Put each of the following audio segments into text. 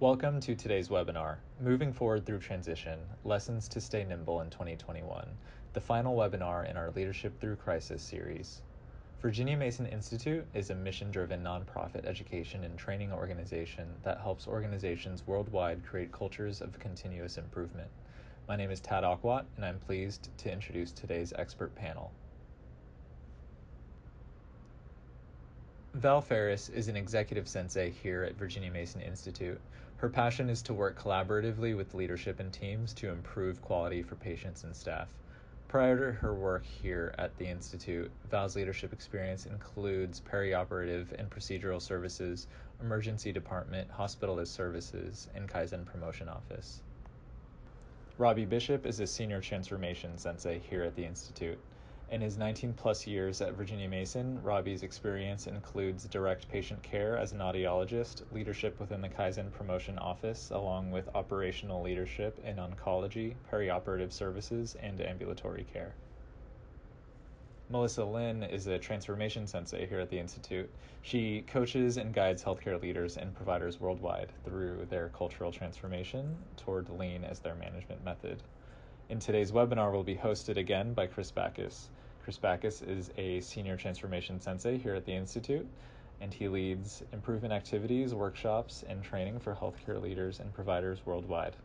Welcome to today's webinar, Moving Forward Through Transition, Lessons to Stay Nimble in 2021, the final webinar in our Leadership Through Crisis series. Virginia Mason Institute is a mission-driven nonprofit education and training organization that helps organizations worldwide create cultures of continuous improvement. My name is Tad Akwat, and I'm pleased to introduce today's expert panel. Val Ferris is an executive sensei here at Virginia Mason Institute. Her passion is to work collaboratively with leadership and teams to improve quality for patients and staff. Prior to her work here at the Institute, Val's leadership experience includes perioperative and procedural services, emergency department, hospitalist services, and Kaizen promotion office. Robbie Bishop is a senior transformation sensei here at the Institute. In his 19 plus years at Virginia Mason, Robbie's experience includes direct patient care as an audiologist, leadership within the Kaizen Promotion Office, along with operational leadership in oncology, perioperative services, and ambulatory care. Melissa Lin is a transformation sensei here at the Institute. She coaches and guides healthcare leaders and providers worldwide through their cultural transformation toward lean as their management method. In today's webinar, will be hosted again by Chris Backus. Chris Backus is a senior transformation sensei here at the Institute, and he leads improvement activities, workshops, and training for healthcare leaders and providers worldwide.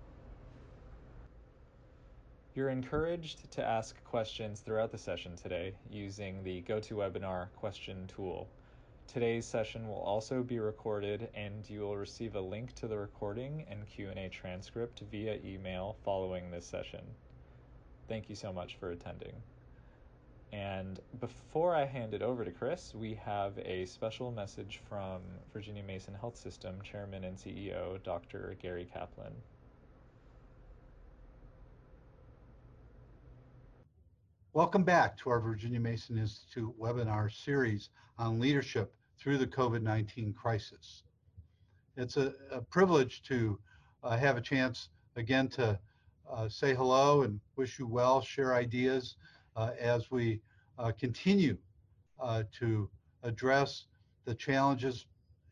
You're encouraged to ask questions throughout the session today using the GoToWebinar question tool. Today's session will also be recorded and you will receive a link to the recording and Q&A transcript via email following this session. Thank you so much for attending. And before I hand it over to Chris, we have a special message from Virginia Mason Health System Chairman and CEO, Dr. Gary Kaplan. Welcome back to our Virginia Mason Institute webinar series on leadership through the COVID-19 crisis. It's a, a privilege to uh, have a chance again to uh, say hello and wish you well, share ideas as we uh, continue uh, to address the challenges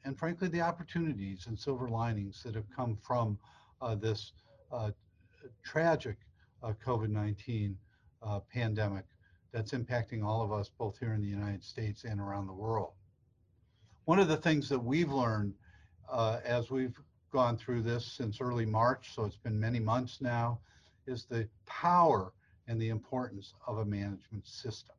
and frankly the opportunities and silver linings that have come from uh, this tragic COVID-19 pandemic that's impacting all of us both here in the United States and around the world. One of the things that we've learned as we've gone through this since early March, so it's been many months now, is the power and the importance of a management system.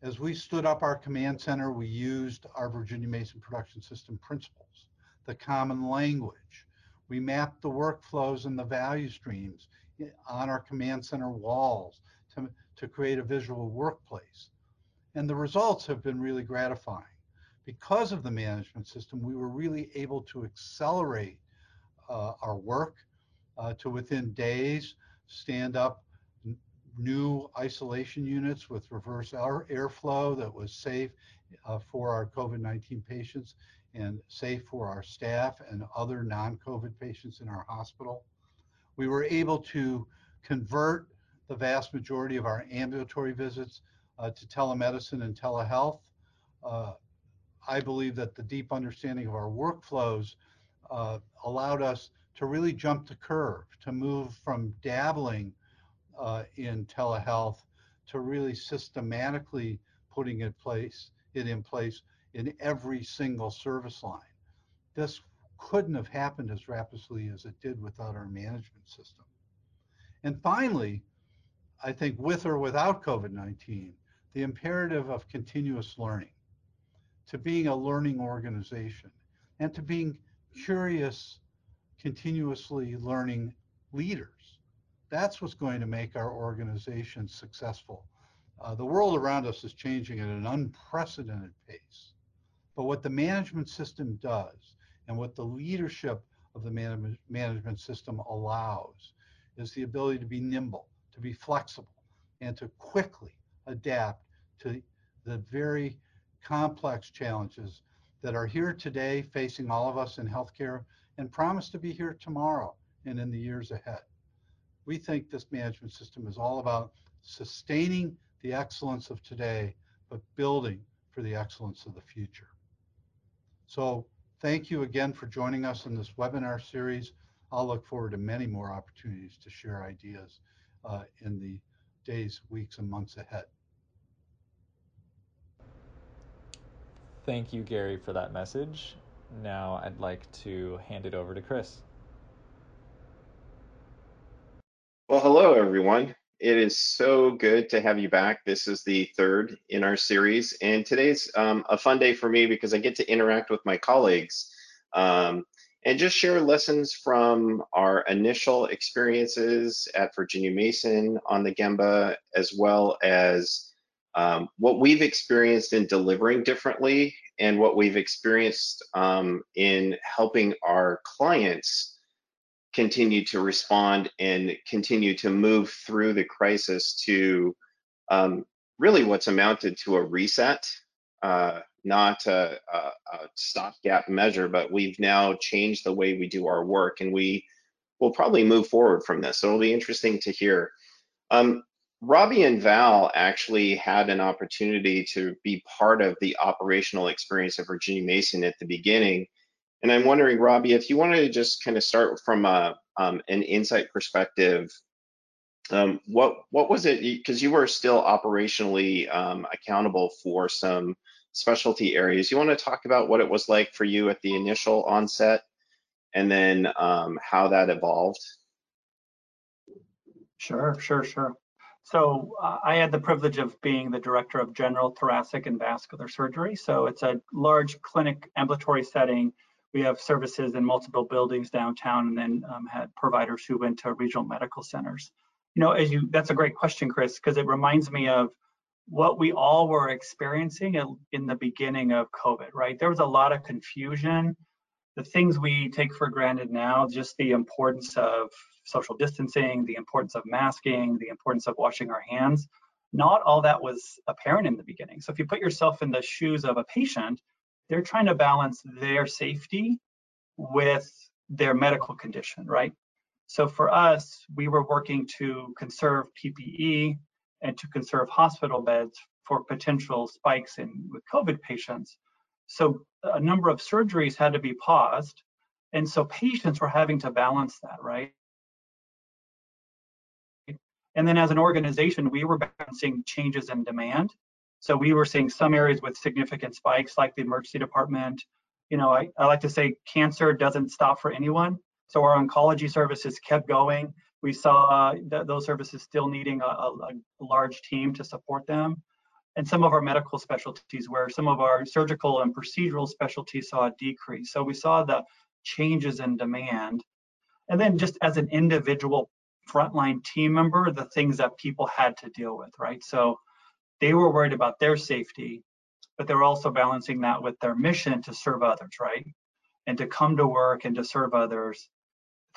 As we stood up our command center, we used our Virginia Mason production system principles, the common language. We mapped the workflows and the value streams on our command center walls to, to create a visual workplace. And the results have been really gratifying because of the management system, we were really able to accelerate uh, our work uh, to within days stand up new isolation units with reverse air airflow that was safe uh, for our COVID-19 patients and safe for our staff and other non-COVID patients in our hospital. We were able to convert the vast majority of our ambulatory visits uh, to telemedicine and telehealth. Uh, I believe that the deep understanding of our workflows uh, allowed us to really jump the curve, to move from dabbling uh, in telehealth to really systematically putting place it in place in every single service line. This couldn't have happened as rapidly as it did without our management system. And finally, I think with or without COVID-19, the imperative of continuous learning to being a learning organization and to being curious, continuously learning leaders. That's what's going to make our organization successful. Uh, the world around us is changing at an unprecedented pace. But what the management system does and what the leadership of the man management system allows is the ability to be nimble, to be flexible, and to quickly adapt to the very complex challenges that are here today facing all of us in healthcare and promise to be here tomorrow and in the years ahead. We think this management system is all about sustaining the excellence of today, but building for the excellence of the future. So thank you again for joining us in this webinar series. I'll look forward to many more opportunities to share ideas uh, in the days, weeks, and months ahead. Thank you, Gary, for that message. Now I'd like to hand it over to Chris. Well, hello, everyone. It is so good to have you back. This is the third in our series, and today's um, a fun day for me because I get to interact with my colleagues um, and just share lessons from our initial experiences at Virginia Mason on the Gemba, as well as um, what we've experienced in delivering differently and what we've experienced um, in helping our clients continue to respond and continue to move through the crisis to um, really what's amounted to a reset, uh, not a, a, a, stopgap measure, but we've now changed the way we do our work and we will probably move forward from this. So it'll be interesting to hear. Um, Robbie and Val actually had an opportunity to be part of the operational experience of Virginia Mason at the beginning and I'm wondering, Robbie, if you wanted to just kind of start from a, um, an insight perspective, um, what what was it? Because you were still operationally um, accountable for some specialty areas. You want to talk about what it was like for you at the initial onset, and then um, how that evolved? Sure, sure, sure. So uh, I had the privilege of being the director of general thoracic and vascular surgery. So it's a large clinic ambulatory setting we have services in multiple buildings downtown and then um, had providers who went to regional medical centers. You know, as you, that's a great question, Chris, because it reminds me of what we all were experiencing in the beginning of COVID, right? There was a lot of confusion. The things we take for granted now, just the importance of social distancing, the importance of masking, the importance of washing our hands, not all that was apparent in the beginning. So if you put yourself in the shoes of a patient, they're trying to balance their safety with their medical condition, right? So for us, we were working to conserve PPE and to conserve hospital beds for potential spikes in with COVID patients. So a number of surgeries had to be paused. And so patients were having to balance that, right? And then as an organization, we were balancing changes in demand so we were seeing some areas with significant spikes, like the emergency department. You know, I, I like to say cancer doesn't stop for anyone. So our oncology services kept going. We saw th those services still needing a, a, a large team to support them. And some of our medical specialties, where some of our surgical and procedural specialties saw a decrease. So we saw the changes in demand. And then just as an individual frontline team member, the things that people had to deal with, right? So they were worried about their safety, but they were also balancing that with their mission to serve others, right? And to come to work and to serve others.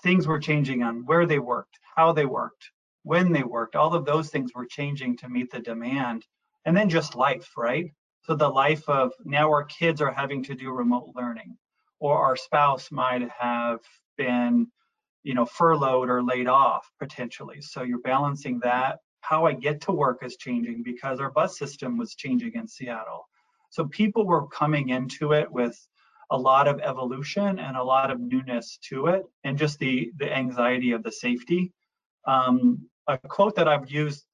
Things were changing on where they worked, how they worked, when they worked. All of those things were changing to meet the demand. And then just life, right? So the life of now our kids are having to do remote learning, or our spouse might have been, you know, furloughed or laid off potentially. So you're balancing that how I get to work is changing because our bus system was changing in Seattle. So people were coming into it with a lot of evolution and a lot of newness to it, and just the the anxiety of the safety. Um, a quote that I've used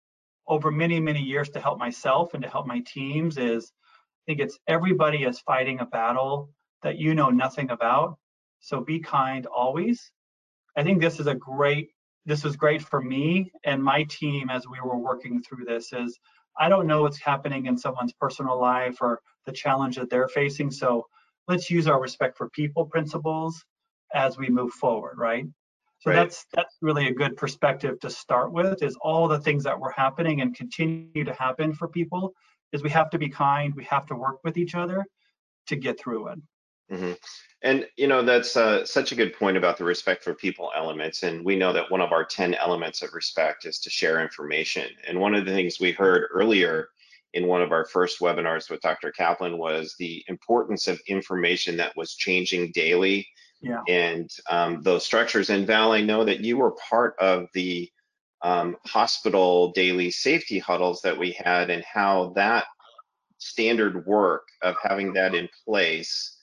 over many many years to help myself and to help my teams is, I think it's everybody is fighting a battle that you know nothing about. So be kind always. I think this is a great this was great for me and my team as we were working through this is I don't know what's happening in someone's personal life or the challenge that they're facing. So let's use our respect for people principles as we move forward, right? So right. that's that's really a good perspective to start with is all the things that were happening and continue to happen for people is we have to be kind, we have to work with each other to get through it. Mm-hmm. And you know that's uh, such a good point about the respect for people elements. And we know that one of our ten elements of respect is to share information. And one of the things we heard earlier in one of our first webinars with Dr. Kaplan was the importance of information that was changing daily. Yeah. And um, those structures. And Val, I know that you were part of the um, hospital daily safety huddles that we had, and how that standard work of having that in place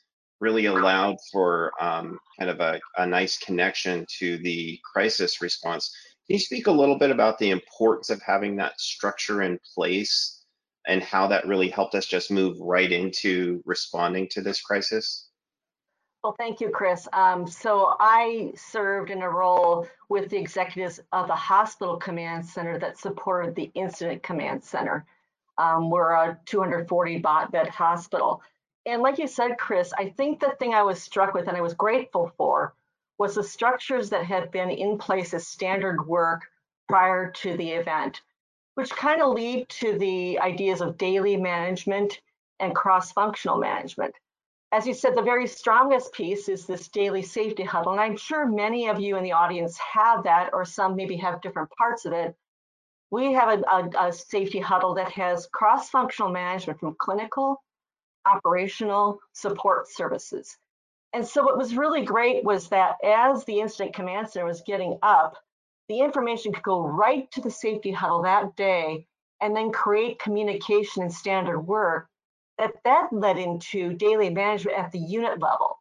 really allowed for um, kind of a, a nice connection to the crisis response. Can you speak a little bit about the importance of having that structure in place and how that really helped us just move right into responding to this crisis? Well, thank you, Chris. Um, so I served in a role with the executives of the hospital command center that supported the incident command center. Um, we're a 240 bed hospital. And like you said, Chris, I think the thing I was struck with and I was grateful for was the structures that had been in place as standard work prior to the event, which kind of lead to the ideas of daily management and cross-functional management as you said, the very strongest piece is this daily safety huddle. And I'm sure many of you in the audience have that, or some maybe have different parts of it. We have a, a, a safety huddle that has cross-functional management from clinical, operational, support services. And so what was really great was that as the incident command center was getting up, the information could go right to the safety huddle that day and then create communication and standard work that that led into daily management at the unit level.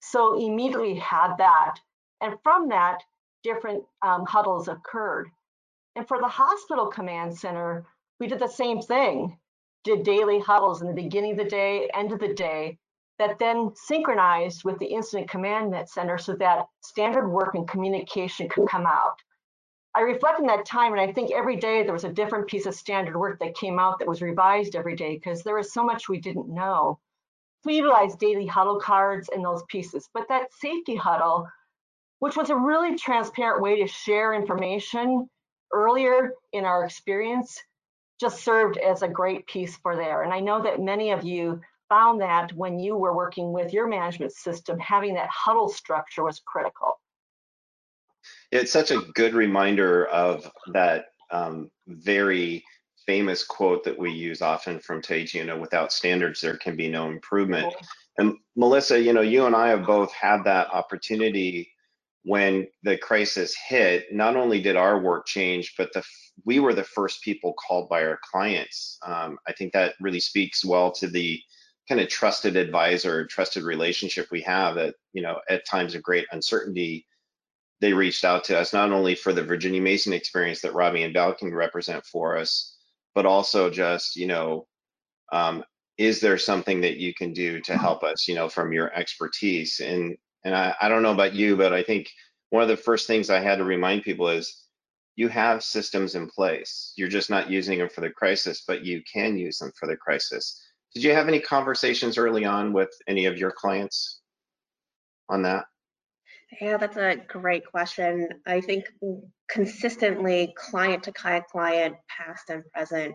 So immediately had that. And from that, different um, huddles occurred. And for the hospital command center, we did the same thing, did daily huddles in the beginning of the day, end of the day, that then synchronized with the incident command center so that standard work and communication could come out. I reflect on that time and I think every day there was a different piece of standard work that came out that was revised every day because there was so much we didn't know. We utilized daily huddle cards and those pieces, but that safety huddle, which was a really transparent way to share information earlier in our experience, just served as a great piece for there. And I know that many of you found that when you were working with your management system, having that huddle structure was critical. It's such a good reminder of that um, very famous quote that we use often from Tage, you know, without standards, there can be no improvement. And Melissa, you know, you and I have both had that opportunity when the crisis hit. Not only did our work change, but the we were the first people called by our clients. Um, I think that really speaks well to the kind of trusted advisor, trusted relationship we have that, you know, at times of great uncertainty, they reached out to us not only for the Virginia Mason experience that Robbie and Val can represent for us, but also just, you know, um, is there something that you can do to help us, you know, from your expertise? And and I, I don't know about you, but I think one of the first things I had to remind people is you have systems in place. You're just not using them for the crisis, but you can use them for the crisis. Did you have any conversations early on with any of your clients on that? Yeah, that's a great question. I think consistently, client to client, client, past and present,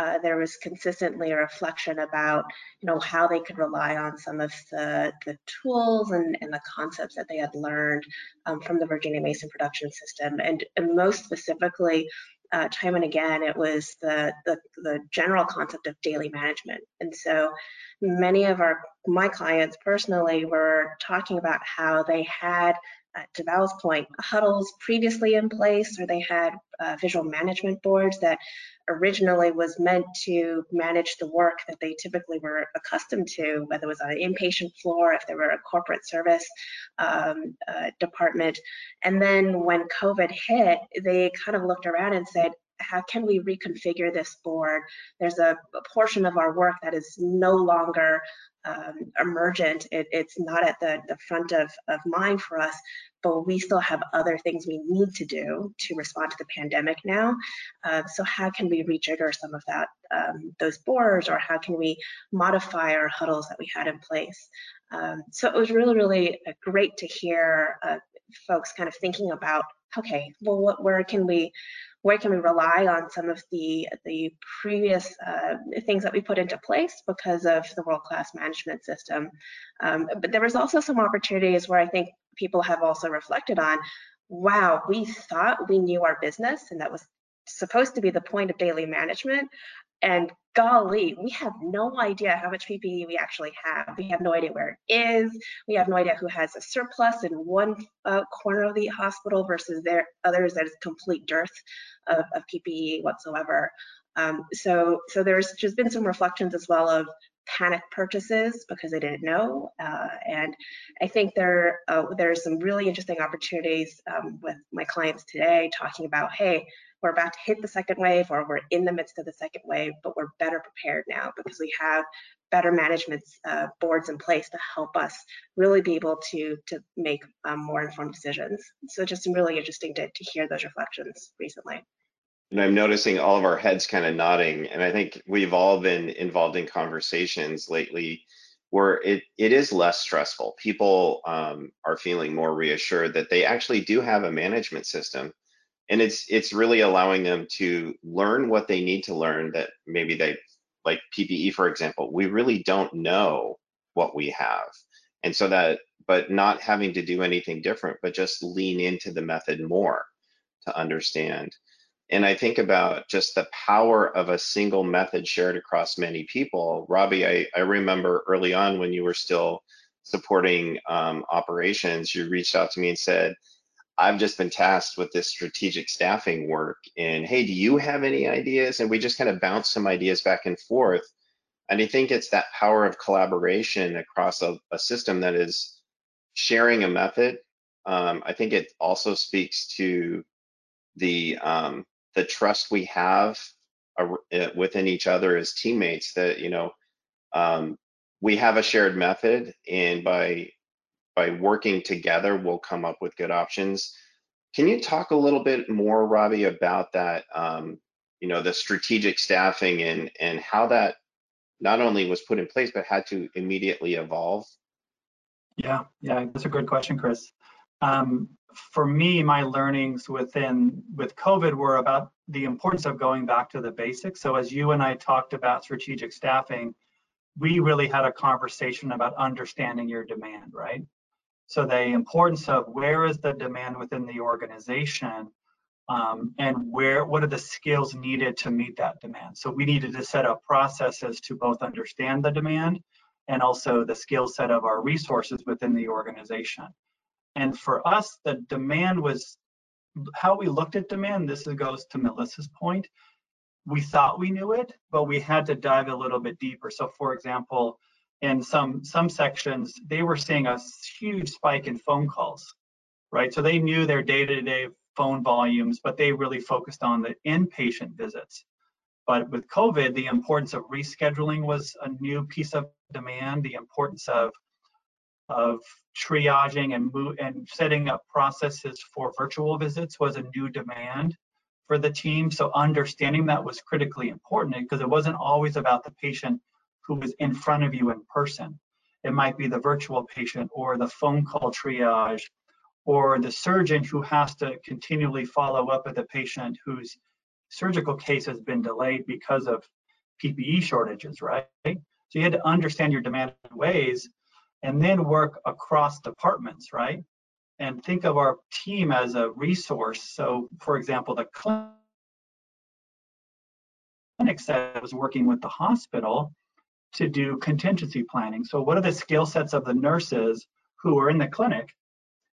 uh, there was consistently a reflection about, you know, how they could rely on some of the, the tools and, and the concepts that they had learned um, from the Virginia Mason production system. And, and most specifically, uh, time and again, it was the, the, the general concept of daily management. And so many of our my clients personally were talking about how they had uh, to Val's point, huddles previously in place, or they had uh, visual management boards that originally was meant to manage the work that they typically were accustomed to, whether it was on an inpatient floor, if they were a corporate service um, uh, department. And then when COVID hit, they kind of looked around and said, how can we reconfigure this board? There's a, a portion of our work that is no longer um, emergent. It, it's not at the, the front of, of mind for us, but we still have other things we need to do to respond to the pandemic now. Uh, so how can we rejigger some of that, um, those boards, or how can we modify our huddles that we had in place? Um, so it was really, really uh, great to hear uh, folks kind of thinking about, okay, well, what, where can we where can we rely on some of the the previous uh, things that we put into place because of the world-class management system. Um, but there was also some opportunities where I think people have also reflected on, wow, we thought we knew our business and that was supposed to be the point of daily management. And golly, we have no idea how much PPE we actually have. We have no idea where it is. We have no idea who has a surplus in one uh, corner of the hospital versus there others that is complete dearth of, of PPE whatsoever. Um, so, so there's just been some reflections as well of panic purchases because they didn't know. Uh, and I think there uh, there's some really interesting opportunities um, with my clients today talking about, hey, we're about to hit the second wave or we're in the midst of the second wave, but we're better prepared now because we have better management uh, boards in place to help us really be able to to make um, more informed decisions. So just really interesting to, to hear those reflections recently. And I'm noticing all of our heads kind of nodding, and I think we've all been involved in conversations lately where it, it is less stressful. People um, are feeling more reassured that they actually do have a management system and it's it's really allowing them to learn what they need to learn that maybe they like PPE for example we really don't know what we have and so that but not having to do anything different but just lean into the method more to understand and I think about just the power of a single method shared across many people. Robbie, I, I remember early on when you were still supporting um, operations, you reached out to me and said, I've just been tasked with this strategic staffing work. And hey, do you have any ideas? And we just kind of bounce some ideas back and forth. And I think it's that power of collaboration across a, a system that is sharing a method. Um, I think it also speaks to the um, the trust we have uh, within each other as teammates. That you know um, we have a shared method, and by by working together, we'll come up with good options. Can you talk a little bit more, Robbie, about that? Um, you know, the strategic staffing and and how that not only was put in place but had to immediately evolve. Yeah, yeah, that's a good question, Chris. Um, for me, my learnings within with COVID were about the importance of going back to the basics. So as you and I talked about strategic staffing, we really had a conversation about understanding your demand, right? So the importance of where is the demand within the organization um, and where what are the skills needed to meet that demand. So we needed to set up processes to both understand the demand and also the skill set of our resources within the organization. And for us, the demand was how we looked at demand. This goes to Melissa's point. We thought we knew it, but we had to dive a little bit deeper. So for example, in some some sections, they were seeing a huge spike in phone calls, right? So they knew their day-to-day phone volumes, but they really focused on the inpatient visits. But with COVID, the importance of rescheduling was a new piece of demand. The importance of of triaging and move, and setting up processes for virtual visits was a new demand for the team. So understanding that was critically important because it wasn't always about the patient who is in front of you in person. It might be the virtual patient or the phone call triage or the surgeon who has to continually follow up with a patient whose surgical case has been delayed because of PPE shortages, right? So you had to understand your demand ways and then work across departments, right? And think of our team as a resource. So, for example, the clinic that was working with the hospital to do contingency planning. So what are the skill sets of the nurses who are in the clinic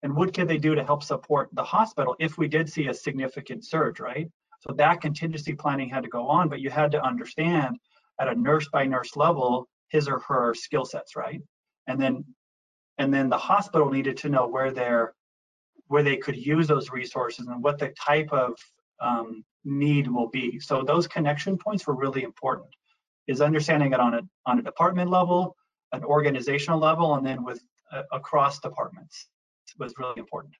and what can they do to help support the hospital if we did see a significant surge, right? So that contingency planning had to go on, but you had to understand at a nurse by nurse level his or her skill sets, right? And then and then the hospital needed to know where they're where they could use those resources and what the type of um, need will be. So those connection points were really important is understanding it on a on a department level, an organizational level, and then with uh, across departments was really important.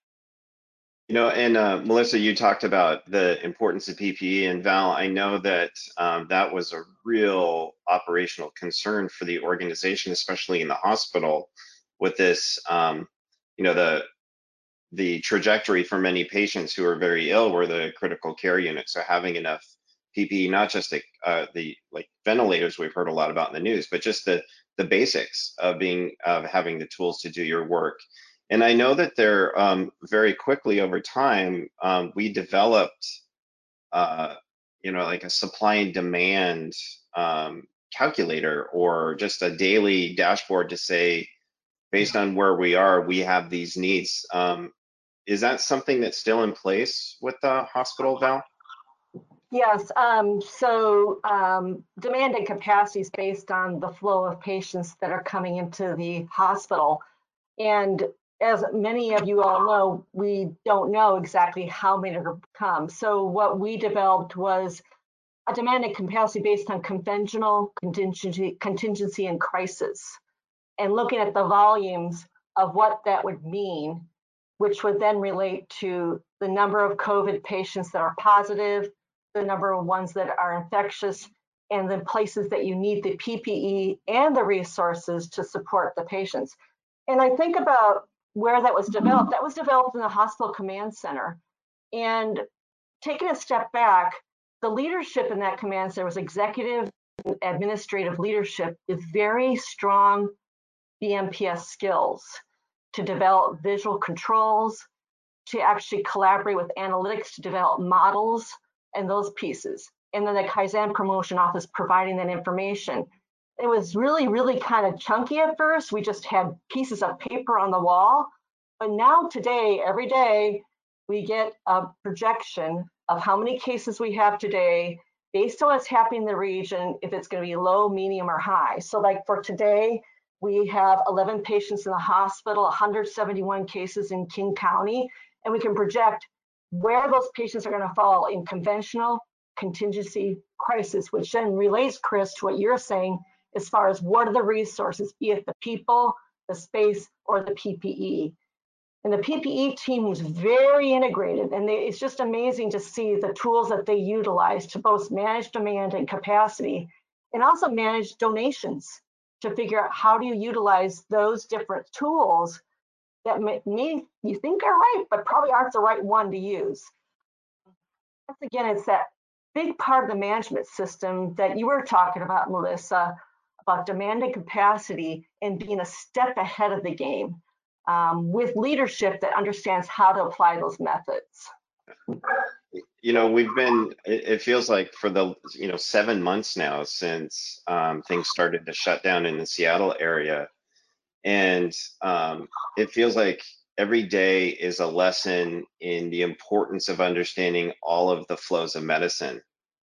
You know, and uh, Melissa, you talked about the importance of PPE, and Val, I know that um, that was a real operational concern for the organization, especially in the hospital, with this. Um, you know, the the trajectory for many patients who are very ill were the critical care unit. So having enough PPE, not just the, uh, the like ventilators we've heard a lot about in the news, but just the the basics of being of having the tools to do your work. And I know that there um, very quickly over time um, we developed, uh, you know, like a supply and demand um, calculator or just a daily dashboard to say, based on where we are, we have these needs. Um, is that something that's still in place with the hospital, Val? Yes, um, so um, demand and capacity is based on the flow of patients that are coming into the hospital. And as many of you all know, we don't know exactly how many are come. So what we developed was a demand and capacity based on conventional contingency, contingency and crisis, and looking at the volumes of what that would mean, which would then relate to the number of COVID patients that are positive, the number of ones that are infectious, and the places that you need the PPE and the resources to support the patients. And I think about where that was developed. That was developed in the hospital command center. And taking a step back, the leadership in that command center was executive administrative leadership with very strong VMPS skills to develop visual controls, to actually collaborate with analytics to develop models and those pieces. And then the Kaizen promotion office providing that information. It was really, really kind of chunky at first. We just had pieces of paper on the wall. But now today, every day, we get a projection of how many cases we have today based on what's happening in the region, if it's going to be low, medium, or high. So like for today, we have 11 patients in the hospital, 171 cases in King County, and we can project where those patients are going to fall in conventional contingency crisis, which then relates, Chris, to what you're saying as far as what are the resources, be it the people, the space, or the PPE. And the PPE team was very integrated, and they, it's just amazing to see the tools that they utilize to both manage demand and capacity, and also manage donations to figure out how do you utilize those different tools that may, you think are right, but probably aren't the right one to use. Once again, it's that big part of the management system that you were talking about, Melissa, about demand and capacity and being a step ahead of the game um, with leadership that understands how to apply those methods. You know, we've been, it, feels like for the, you know, seven months now since um, things started to shut down in the Seattle area. And um, it feels like every day is a lesson in the importance of understanding all of the flows of medicine.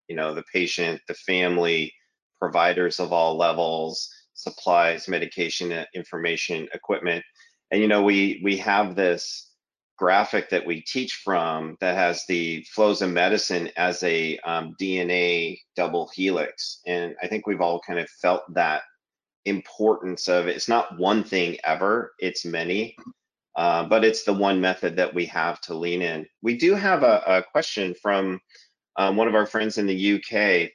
You know, the patient, the family, providers of all levels, supplies, medication, information, equipment and you know we we have this graphic that we teach from that has the flows of medicine as a um, DNA double helix, and I think we've all kind of felt that importance of it. It's not one thing ever; it's many. Uh, but it's the one method that we have to lean in. We do have a, a question from um, one of our friends in the UK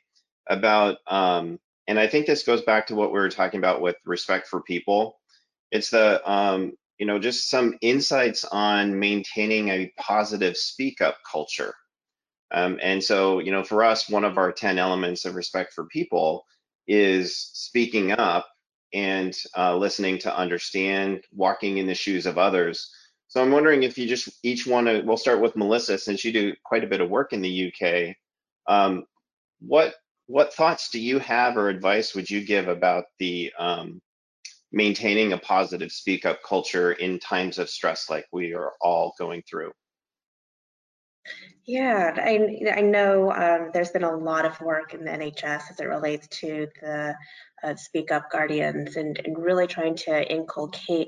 about, um, and I think this goes back to what we were talking about with respect for people. It's the um, you know, just some insights on maintaining a positive speak up culture. Um, and so, you know, for us, one of our 10 elements of respect for people is speaking up and uh, listening to understand, walking in the shoes of others. So I'm wondering if you just each want to, we'll start with Melissa, since you do quite a bit of work in the UK. Um, what what thoughts do you have or advice would you give about the um, maintaining a positive speak up culture in times of stress like we are all going through? Yeah, I, I know um, there's been a lot of work in the NHS as it relates to the uh, Speak Up Guardians and, and really trying to inculcate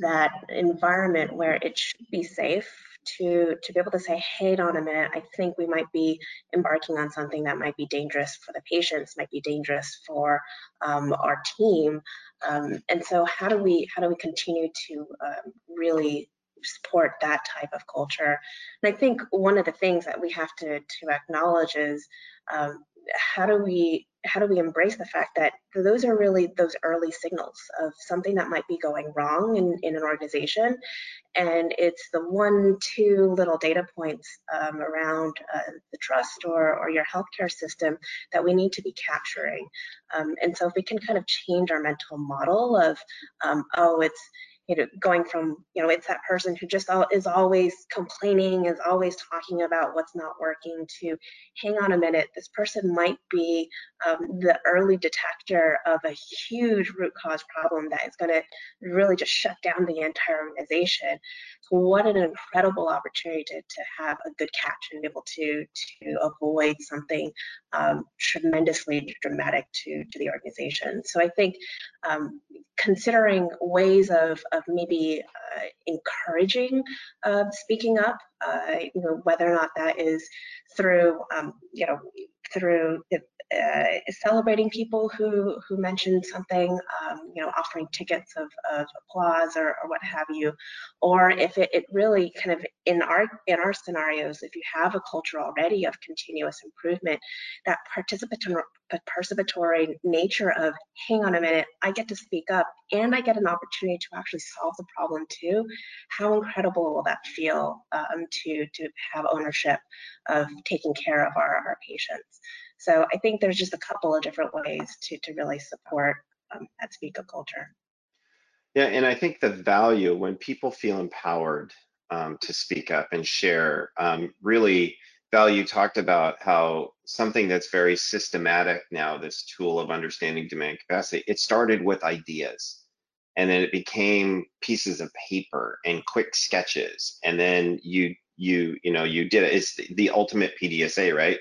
that environment where it should be safe to to be able to say, hey, on a minute, I think we might be embarking on something that might be dangerous for the patients, might be dangerous for um, our team. Um, and so how do we how do we continue to um, really support that type of culture? And I think one of the things that we have to to acknowledge is um, how do we how do we embrace the fact that those are really those early signals of something that might be going wrong in, in an organization? And it's the one two little data points um, around uh, the trust or, or your healthcare system that we need to be capturing. Um, and so if we can kind of change our mental model of um, oh it's you know, going from, you know, it's that person who just is always complaining, is always talking about what's not working to hang on a minute, this person might be um, the early detector of a huge root cause problem that is going to really just shut down the entire organization. So what an incredible opportunity to, to have a good catch and be able to, to avoid something um, tremendously dramatic to, to the organization. So I think um, considering ways of, of maybe uh, encouraging uh, speaking up, uh, you know, whether or not that is through, um, you know, through uh, celebrating people who who mentioned something, um, you know, offering tickets of, of applause or, or what have you, or if it, it really kind of in our in our scenarios, if you have a culture already of continuous improvement, that participatory participatory nature of hang on a minute, I get to speak up and I get an opportunity to actually solve the problem too. How incredible will that feel um, to to have ownership of taking care of our, our patients? So I think there's just a couple of different ways to, to really support um, that speak up culture. Yeah, and I think the Val when people feel empowered um, to speak up and share, um, really, value talked about how something that's very systematic now, this tool of understanding demand capacity, it started with ideas. And then it became pieces of paper and quick sketches. And then you you you know you did it. It's the, the ultimate pdsa right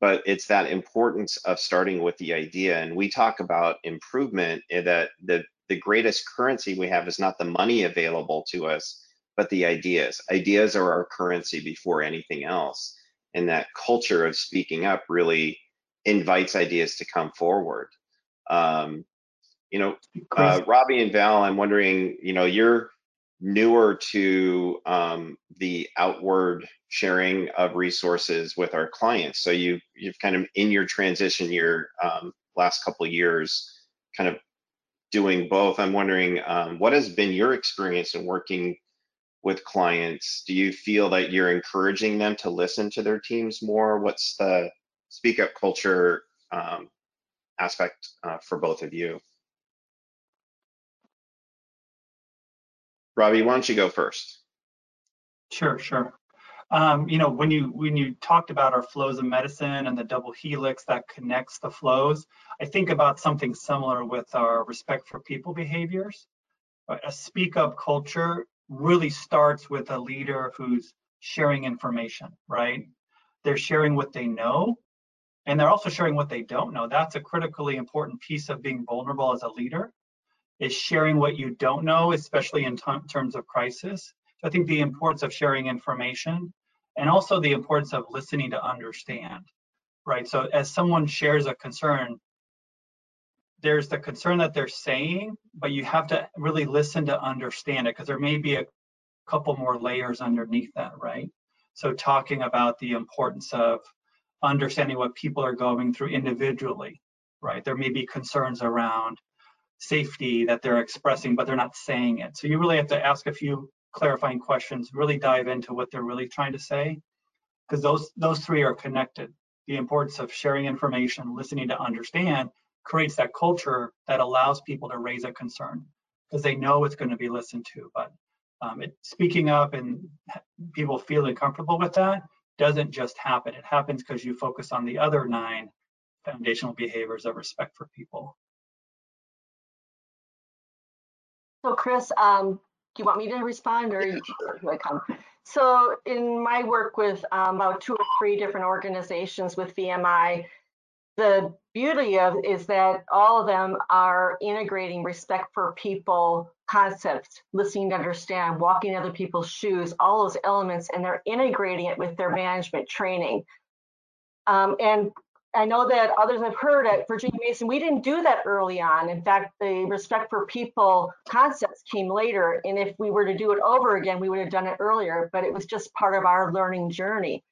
but it's that importance of starting with the idea. And we talk about improvement eh, that the, the greatest currency we have is not the money available to us, but the ideas. Ideas are our currency before anything else. And that culture of speaking up really invites ideas to come forward. Um, you know, uh, Robbie and Val, I'm wondering, you know, you're newer to um, the outward sharing of resources with our clients. So you you've kind of in your transition year um, last couple years, kind of doing both. I'm wondering um, what has been your experience in working with clients? Do you feel that you're encouraging them to listen to their teams more? What's the speak up culture um, aspect uh, for both of you? Robbie, why don't you go first? Sure, sure. Um, you know, when you when you talked about our flows of medicine and the double helix that connects the flows, I think about something similar with our respect for people behaviors. A speak up culture really starts with a leader who's sharing information, right? They're sharing what they know and they're also sharing what they don't know. That's a critically important piece of being vulnerable as a leader is sharing what you don't know, especially in terms of crisis. So I think the importance of sharing information and also the importance of listening to understand, right? So as someone shares a concern, there's the concern that they're saying, but you have to really listen to understand it because there may be a couple more layers underneath that, right? So talking about the importance of understanding what people are going through individually, right? There may be concerns around safety that they're expressing, but they're not saying it. So you really have to ask a few clarifying questions, really dive into what they're really trying to say, because those those three are connected. The importance of sharing information, listening to understand, creates that culture that allows people to raise a concern because they know it's going to be listened to. But um, it, speaking up and people feeling comfortable with that doesn't just happen. It happens because you focus on the other nine foundational behaviors of respect for people. So Chris, um, do you want me to respond or yeah, sure. I come? So in my work with um, about two or three different organizations with VMI, the beauty of is that all of them are integrating respect for people concepts, listening to understand, walking in other people's shoes, all those elements, and they're integrating it with their management training. Um, and I know that others have heard at Virginia Mason, we didn't do that early on. In fact, the respect for people concepts came later. And if we were to do it over again, we would have done it earlier, but it was just part of our learning journey.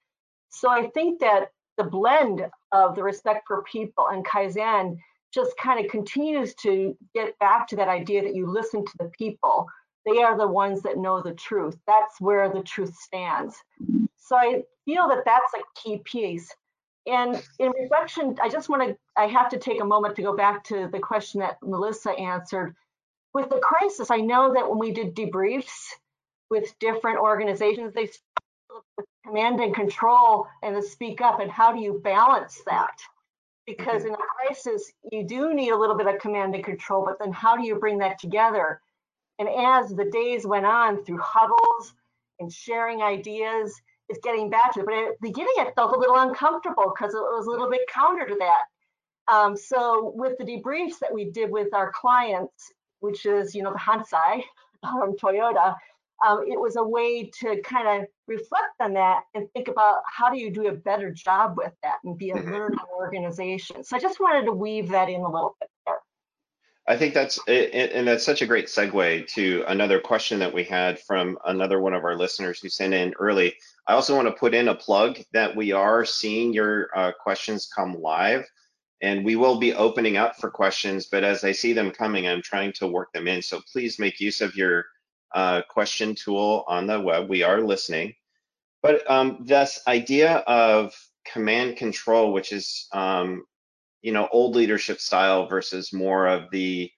So I think that the blend of the respect for people and Kaizen just kind of continues to get back to that idea that you listen to the people. They are the ones that know the truth. That's where the truth stands. So I feel that that's a key piece. And in reflection, I just want to, I have to take a moment to go back to the question that Melissa answered. with the crisis, I know that when we did debriefs with different organizations, they with command and control and the speak up and how do you balance that? Because in a crisis, you do need a little bit of command and control, but then how do you bring that together? And as the days went on through huddles and sharing ideas, it's getting back to it. But at the beginning, it felt a little uncomfortable because it was a little bit counter to that. Um, so with the debriefs that we did with our clients, which is, you know, the Hansei, um, Toyota, um, it was a way to kind of reflect on that and think about how do you do a better job with that and be a mm-hmm. learning organization. So I just wanted to weave that in a little bit. I think that's and that's such a great segue to another question that we had from another one of our listeners who sent in early. I also want to put in a plug that we are seeing your uh, questions come live and we will be opening up for questions, but as I see them coming, I'm trying to work them in. So please make use of your uh, question tool on the web. We are listening. But um, this idea of command control, which is um, you know old leadership style versus more of the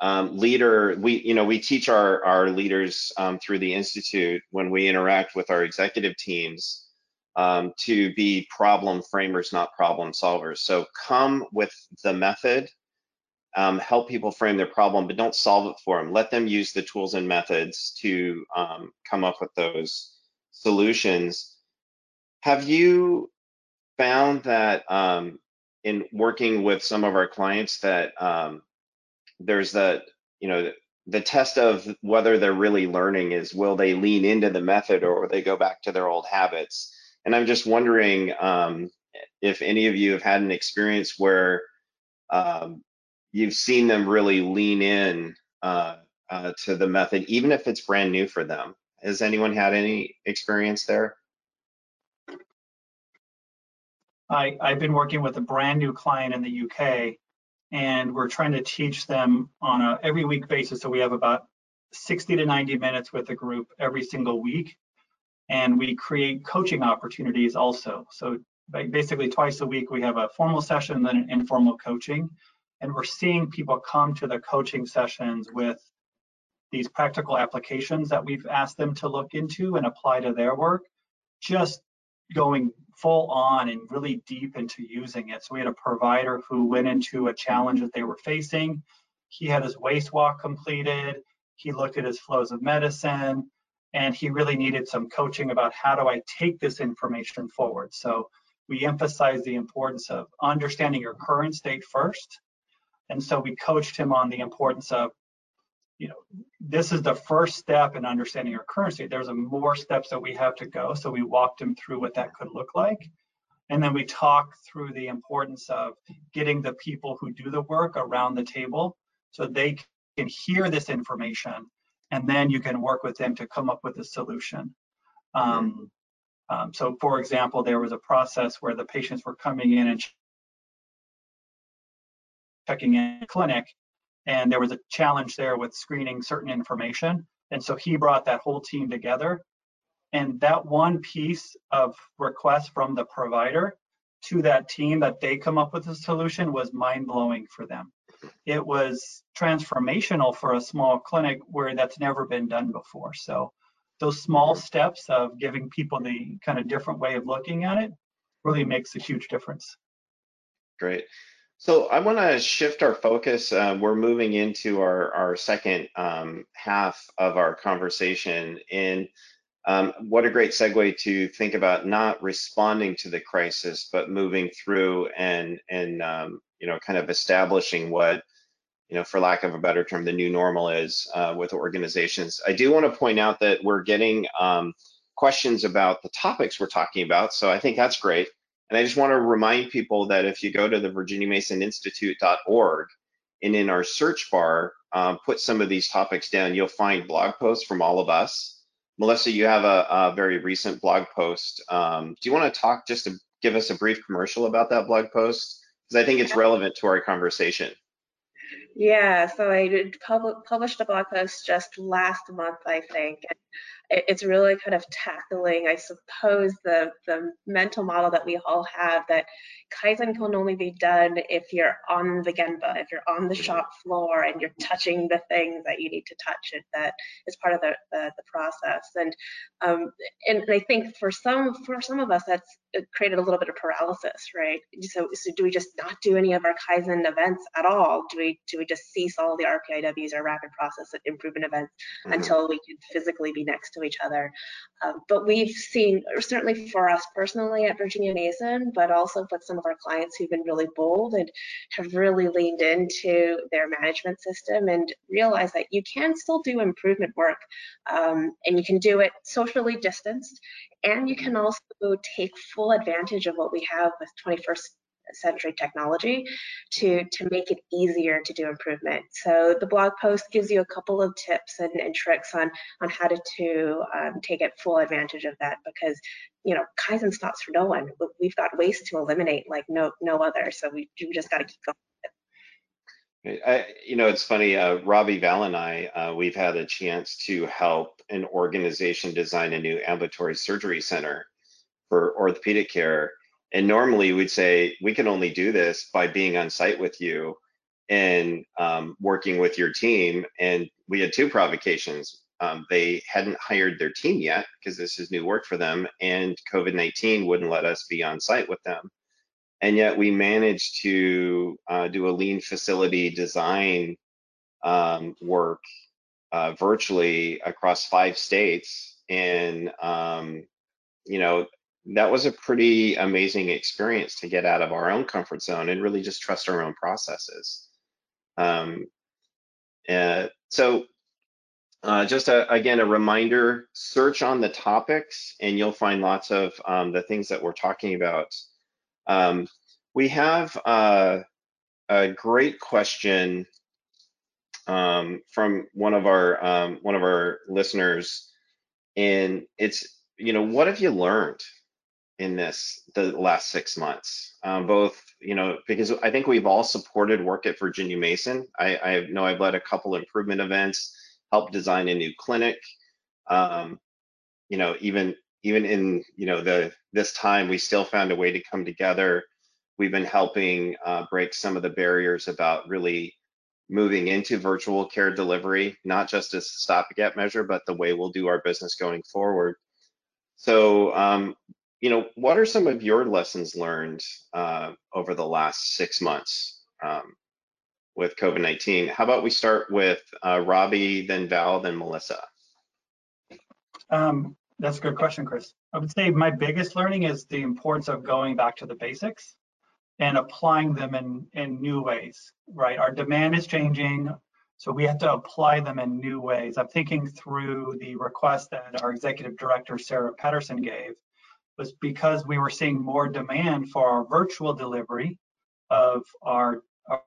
um, leader. We you know we teach our our leaders um, through the institute when we interact with our executive teams um, to be problem framers, not problem solvers. So come with the method um, help people frame their problem, but don't solve it for them. Let them use the tools and methods to um, come up with those solutions. Have you found that um, in working with some of our clients that um, there's that, you know, the test of whether they're really learning is will they lean into the method or will they go back to their old habits? And I'm just wondering um, if any of you have had an experience where um, you've seen them really lean in uh, uh, to the method, even if it's brand new for them. Has anyone had any experience there? I, I've been working with a brand new client in the UK, and we're trying to teach them on a every week basis. So we have about 60 to 90 minutes with the group every single week, and we create coaching opportunities also. So basically twice a week we have a formal session then an informal coaching and we're seeing people come to the coaching sessions with these practical applications that we've asked them to look into and apply to their work, just going full on and really deep into using it. So we had a provider who went into a challenge that they were facing. He had his waste walk completed. He looked at his flows of medicine and he really needed some coaching about how do I take this information forward. So we emphasized the importance of understanding your current state first and so we coached him on the importance of, you know, this is the first step in understanding our current state. There's a more steps that we have to go. So we walked him through what that could look like. And then we talked through the importance of getting the people who do the work around the table so they can hear this information and then you can work with them to come up with a solution. Um, um, so for example, there was a process where the patients were coming in and checking in clinic and there was a challenge there with screening certain information. And so he brought that whole team together. And that one piece of request from the provider to that team that they come up with a solution was mind blowing for them. It was transformational for a small clinic where that's never been done before. So those small steps of giving people the kind of different way of looking at it really makes a huge difference. Great. So I want to shift our focus. Uh, we're moving into our, our second um, half of our conversation. And um, what a great segue to think about not responding to the crisis, but moving through and, and um, you know, kind of establishing what, you know, for lack of a better term, the new normal is uh, with organizations. I do want to point out that we're getting um, questions about the topics we're talking about. So I think that's great. And I just want to remind people that if you go to the virginiamasoninstitute.org and in our search bar, um, put some of these topics down, you'll find blog posts from all of us. Melissa, you have a, a very recent blog post. Um, do you want to talk just to give us a brief commercial about that blog post? Because I think it's relevant to our conversation. Yeah, so I did pub published a blog post just last month, I think. It's really kind of tackling, I suppose, the, the mental model that we all have that Kaizen can only be done if you're on the Gemba, if you're on the shop floor and you're touching the things that you need to touch it, that is part of the, the, the process. And um, and I think for some for some of us, that's created a little bit of paralysis, right? So, so do we just not do any of our Kaizen events at all? Do we do we just cease all the RPIWs or rapid process improvement events mm-hmm. until we can physically be next to each other? Um, but we've seen, certainly for us personally at Virginia Mason, but also with some of our clients who've been really bold and have really leaned into their management system and realized that you can still do improvement work um, and you can do it socially distanced and you can also take full advantage of what we have with 21st century technology to to make it easier to do improvement so the blog post gives you a couple of tips and, and tricks on on how to, to um, take it full advantage of that because you know kaizen stops for no one we've got waste to eliminate like no no other so we, we just got to keep going I, you know, it's funny. Uh, Robbie Val and I, uh, we've had a chance to help an organization design a new ambulatory surgery center for orthopedic care. And normally we'd say we can only do this by being on site with you and um, working with your team. And we had two provocations. Um, they hadn't hired their team yet because this is new work for them, and COVID 19 wouldn't let us be on site with them and yet we managed to uh, do a lean facility design um, work uh, virtually across five states and um, you know that was a pretty amazing experience to get out of our own comfort zone and really just trust our own processes. Um, uh, so uh, just a, again a reminder search on the topics and you'll find lots of um, the things that we're talking about. Um, we have uh, a great question um, from one of our um, one of our listeners, and it's you know what have you learned in this the last six months? Um, both you know because I think we've all supported work at Virginia Mason. I, I know I've led a couple improvement events, helped design a new clinic. Um, you know even even in you know the this time we still found a way to come together we've been helping uh, break some of the barriers about really moving into virtual care delivery not just as a stopgap measure but the way we'll do our business going forward so um, you know what are some of your lessons learned uh, over the last six months um, with covid-19 how about we start with uh, robbie then val then melissa um, that's a good question, Chris. I would say my biggest learning is the importance of going back to the basics and applying them in, in new ways, right? Our demand is changing, so we have to apply them in new ways. I'm thinking through the request that our executive director, Sarah Patterson, gave, was because we were seeing more demand for our virtual delivery of our, of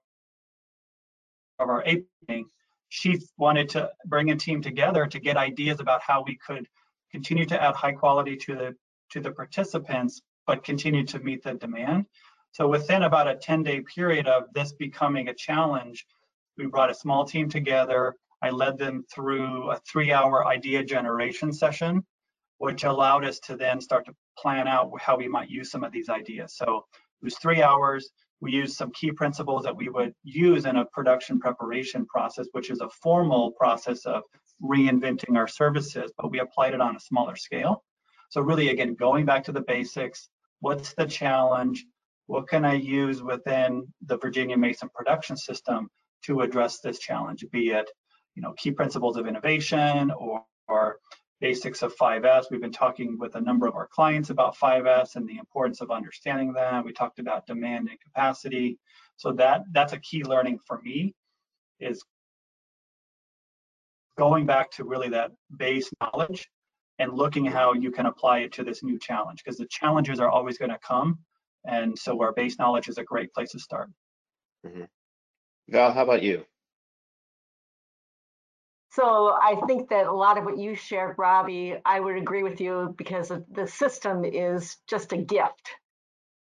our APing. She wanted to bring a team together to get ideas about how we could continue to add high quality to the to the participants, but continue to meet the demand. So within about a 10 day period of this becoming a challenge, we brought a small team together. I led them through a three hour idea generation session, which allowed us to then start to plan out how we might use some of these ideas. So it was three hours. We used some key principles that we would use in a production preparation process, which is a formal process of reinventing our services, but we applied it on a smaller scale. So really, again, going back to the basics, what's the challenge? What can I use within the Virginia Mason production system to address this challenge, be it you know, key principles of innovation or, or basics of 5S. We've been talking with a number of our clients about 5S and the importance of understanding that. We talked about demand and capacity. So that that's a key learning for me is going back to really that base knowledge and looking how you can apply it to this new challenge because the challenges are always going to come and so our base knowledge is a great place to start mm-hmm. val how about you so I think that a lot of what you shared, Robbie, I would agree with you because the system is just a gift.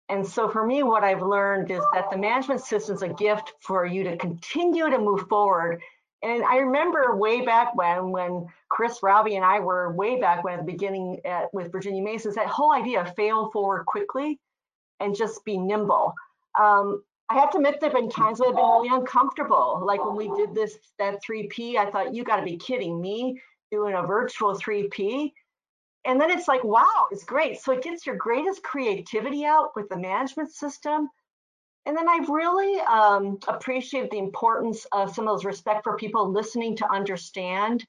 And so for me, what I've learned is that the management system is a gift for you to continue to move forward And I remember way back when, when Chris Robbie and I were way back when at the beginning at, with Virginia Masons, that whole idea of fail forward quickly and just be nimble. Um, I have to admit there have been times when I've been really uncomfortable. Like when we did this, that 3P, I thought, you gotta be kidding me, doing a virtual 3P. And then it's like, wow, it's great. So it gets your greatest creativity out with the management system and then I've really um, appreciated the importance of some of those respect for people listening to understand.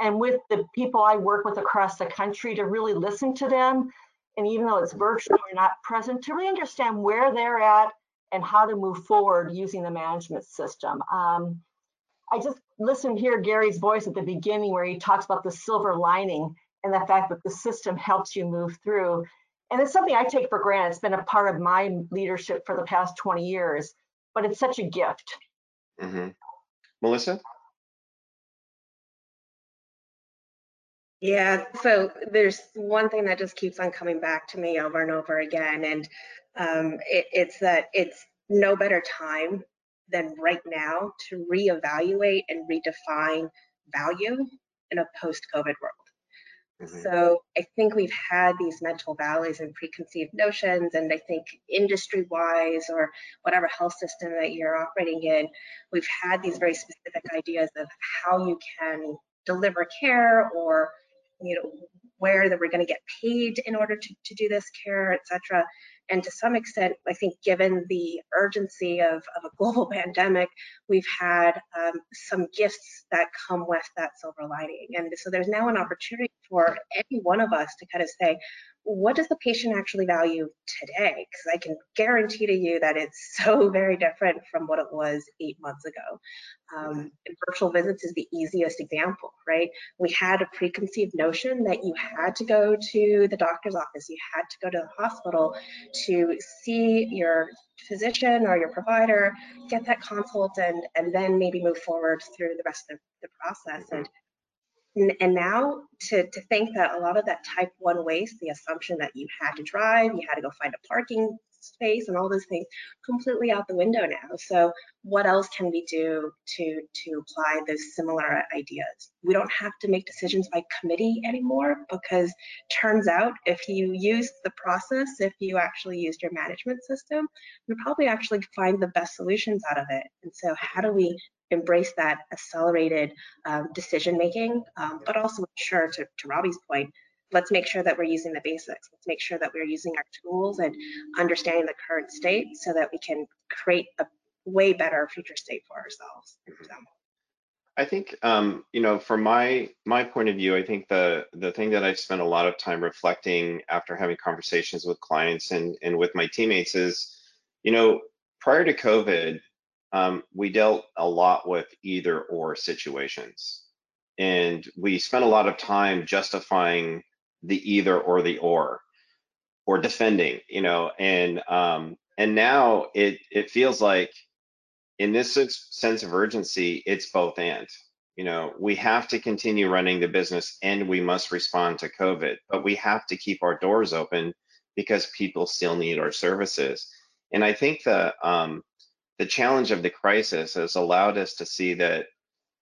And with the people I work with across the country to really listen to them. And even though it's virtual or not present, to really understand where they're at and how to move forward using the management system. Um, I just listened hear Gary's voice at the beginning where he talks about the silver lining and the fact that the system helps you move through and it's something I take for granted. It's been a part of my leadership for the past 20 years, but it's such a gift. Mm-hmm. Melissa? Yeah, so there's one thing that just keeps on coming back to me over and over again, and um, it, it's that it's no better time than right now to reevaluate and redefine value in a post-COVID world. Mm-hmm. So I think we've had these mental valleys and preconceived notions, and I think industry wise or whatever health system that you're operating in, we've had these very specific ideas of how you can deliver care or you know where that we're going to get paid in order to, to do this care, et cetera. And to some extent, I think given the urgency of, of a global pandemic, we've had um, some gifts that come with that silver lining. And so there's now an opportunity for any one of us to kind of say, what does the patient actually value today? Because I can guarantee to you that it's so very different from what it was eight months ago. Um, virtual visits is the easiest example, right? We had a preconceived notion that you had to go to the doctor's office, you had to go to the hospital to see your physician or your provider, get that consult, and, and then maybe move forward through the rest of the process. And and now to, to think that a lot of that type one waste, the assumption that you had to drive, you had to go find a parking space and all those things completely out the window now. So what else can we do to, to apply those similar ideas? We don't have to make decisions by committee anymore because turns out if you use the process, if you actually used your management system, you probably actually find the best solutions out of it. And so how do we embrace that accelerated um, decision making, um, but also sure to, to Robbie's point, let's make sure that we're using the basics. Let's make sure that we're using our tools and understanding the current state so that we can create a way better future state for ourselves. So. I think, um, you know, from my my point of view, I think the the thing that I've spent a lot of time reflecting after having conversations with clients and and with my teammates is, you know, prior to COVID, um, we dealt a lot with either or situations. And we spent a lot of time justifying the either or the or or defending, you know, and um, and now it it feels like in this sense of urgency, it's both and. You know, we have to continue running the business and we must respond to COVID, but we have to keep our doors open because people still need our services. And I think the um, the challenge of the crisis has allowed us to see that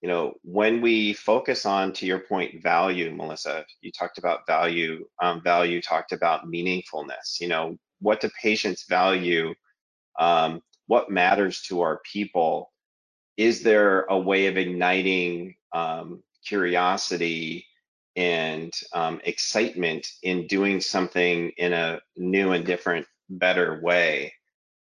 you know when we focus on to your point value melissa you talked about value um, value talked about meaningfulness you know what do patients value um, what matters to our people? Is there a way of igniting um, curiosity and um, excitement in doing something in a new and different better way?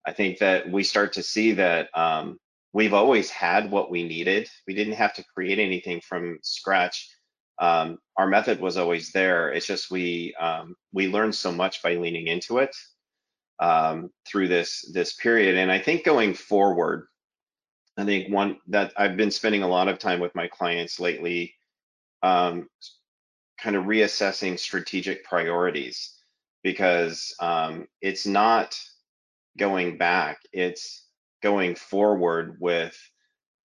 I think that we start to see that um, we've always had what we needed. We didn't have to create anything from scratch. Um, our method was always there. It's just we um, we learned so much by leaning into it um, through this this period. And I think going forward, I think one that I've been spending a lot of time with my clients lately, um, kind of reassessing strategic priorities because um, it's not going back. It's going forward with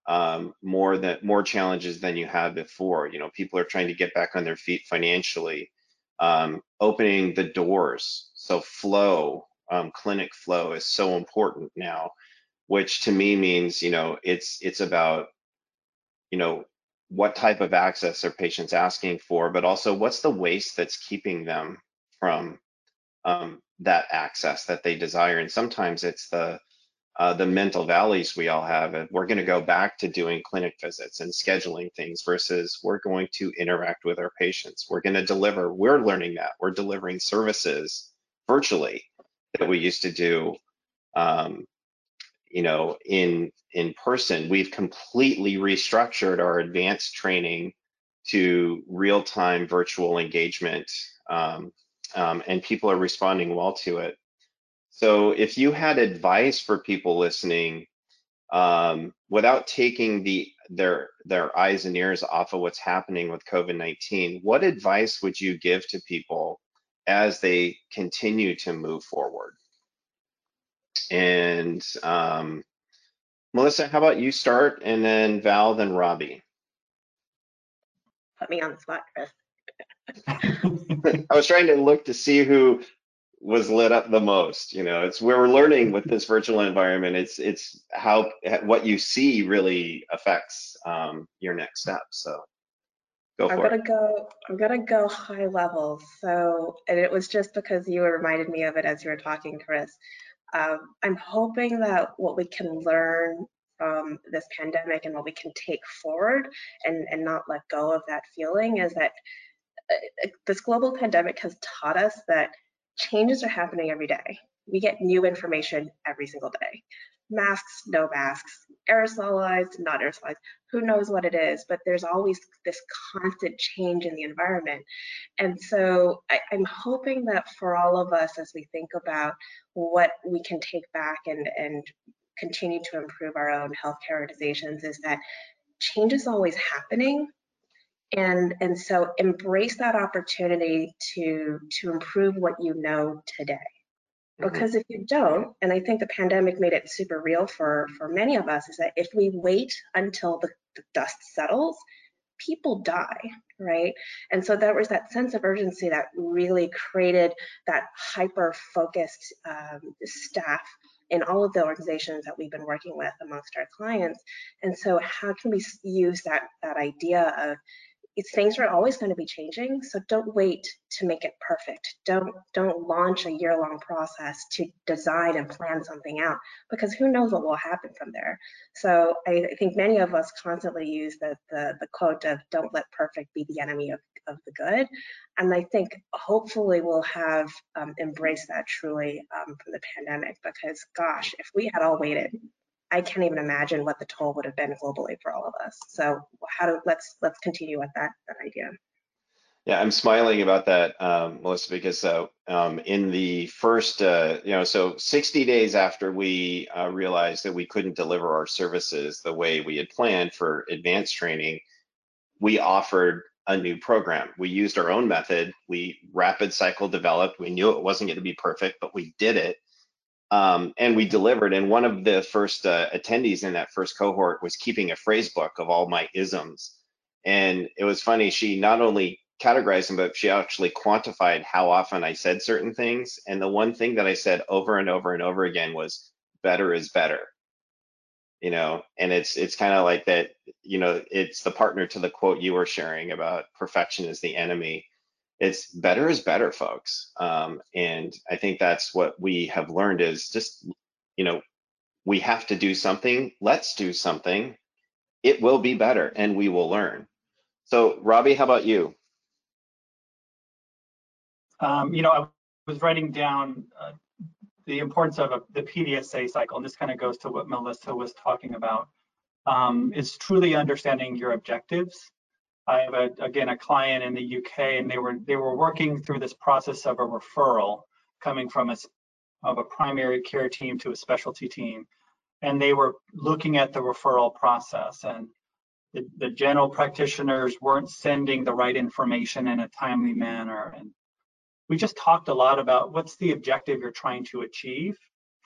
um, more than more challenges than you had before. You know, people are trying to get back on their feet financially, um, opening the doors. So flow, um, clinic flow is so important now, which to me means you know it's it's about you know, what type of access are patients asking for, but also what's the waste that's keeping them from um, that access that they desire. And sometimes it's the uh, the mental valleys we all have. And we're going to go back to doing clinic visits and scheduling things versus we're going to interact with our patients. We're going to deliver. We're learning that we're delivering services virtually that we used to do um, you know, in in person. We've completely restructured our advanced training to real-time virtual engagement, um, um, and people are responding well to it. So, if you had advice for people listening, um, without taking the their their eyes and ears off of what's happening with COVID-19, what advice would you give to people as they continue to move forward? And um, Melissa, how about you start and then Val, then Robbie? Put me on the spot, Chris. I was trying to look to see who was lit up the most. You know, it's where we're learning with this virtual environment. It's it's how what you see really affects um, your next step. So go i'm gonna it. go. I'm gonna go high level. So, and it was just because you reminded me of it as you were talking, Chris. Um, I'm hoping that what we can learn from this pandemic and what we can take forward and, and not let go of that feeling is that uh, this global pandemic has taught us that changes are happening every day. We get new information every single day. Masks, no masks, aerosolized, not aerosolized, who knows what it is, but there's always this constant change in the environment. And so I, I'm hoping that for all of us, as we think about what we can take back and, and continue to improve our own healthcare organizations, is that change is always happening and and so embrace that opportunity to to improve what you know today. Mm-hmm. because if you don't and i think the pandemic made it super real for for many of us is that if we wait until the, the dust settles people die right? And so there was that sense of urgency that really created that hyper focused um, staff in all of the organizations that we've been working with amongst our clients. And so how can we use that that idea of things are always going to be changing so don't wait to make it perfect. Don't don't launch a year long process to design and plan something out because who knows what will happen from there. So i, I think many of us constantly use the, the the quote of don't let perfect be the enemy of, of the good and i think hopefully we'll have um, embraced that truly um, from the pandemic because gosh if we had all waited I can't even imagine what the toll would have been globally for all of us. So how do let's let's continue with that that idea. Yeah, I'm smiling about that, um, Melissa, because uh, um, in the first, uh, you know, so 60 days after we uh, realized that we couldn't deliver our services the way we had planned for advanced training, we offered a new program. We used our own method. We rapid cycle developed. We knew it wasn't going to be perfect, but we did it um, and we delivered. And one of the first uh, attendees in that first cohort was keeping a phrase book of all my isms. And it was funny, she not only categorized them, but she actually quantified how often I said certain things. And the one thing that I said over and over and over again was better is better. You know, and it's it's kind of like that, you know, it's the partner to the quote you were sharing about perfection is the enemy it's better is better, folks. Um, and I think that's what we have learned is just, you know, we have to do something. Let's do something. It will be better and we will learn. So, Robbie, how about you? Um, you know, I was writing down uh, the importance of a, the PDSA cycle, and this kind of goes to what Melissa was talking about, um, is truly understanding your objectives I have a, again a client in the UK, and they were they were working through this process of a referral coming from a of a primary care team to a specialty team, and they were looking at the referral process and. The, the general practitioners weren't sending the right information in a timely manner. And we just talked a lot about what's the objective you're trying to achieve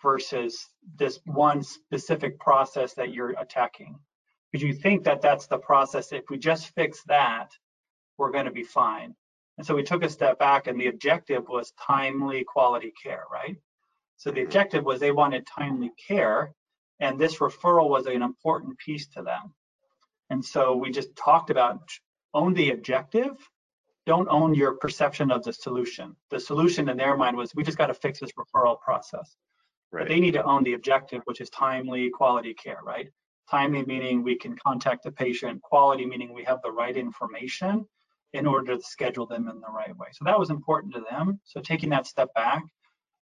versus this one specific process that you're attacking because you think that that's the process. If we just fix that, we're going to be fine. And so we took a step back, and the objective was timely quality care, right? So the objective was they wanted timely care, and this referral was an important piece to them. And so we just talked about own the objective, don't own your perception of the solution. The solution in their mind was we just got to fix this referral process. Right. But they need to own the objective, which is timely quality care, right? Timely meaning we can contact the patient, quality meaning we have the right information in order to schedule them in the right way. So that was important to them. So taking that step back,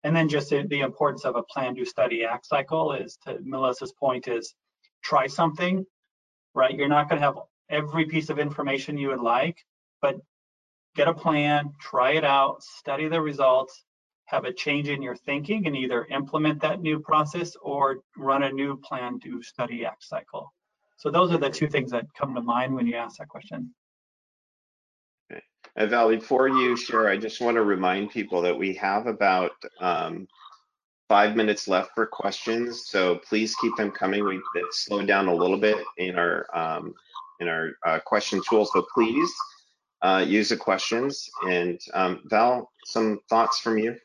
and then just the, importance of a plan, do, study, act cycle is to Melissa's point is try something, right? You're not going to have every piece of information you would like, but get a plan, try it out, study the results, have a change in your thinking and either implement that new process or run a new plan, do, study, act cycle. So those are the two things that come to mind when you ask that question. Uh, Val, before you share, I just want to remind people that we have about um, five minutes left for questions. So please keep them coming. We slowed down a little bit in our um, in our uh, question tool. So please uh, use the questions. And um, Val, some thoughts from you?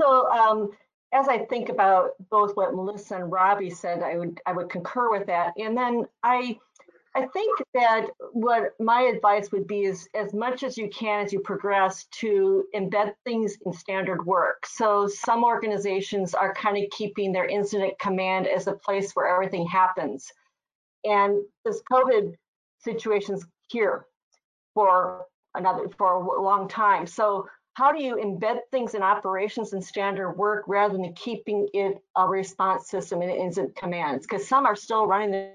So um, as I think about both what Melissa and Robbie said, I would I would concur with that. And then I I think that what my advice would be is as much as you can as you progress to embed things in standard work. So some organizations are kind of keeping their incident command as a place where everything happens. And this COVID situation's here for another for a long time. So how do you embed things in operations and standard work rather than keeping it a response system in incident commands? Because some are still running the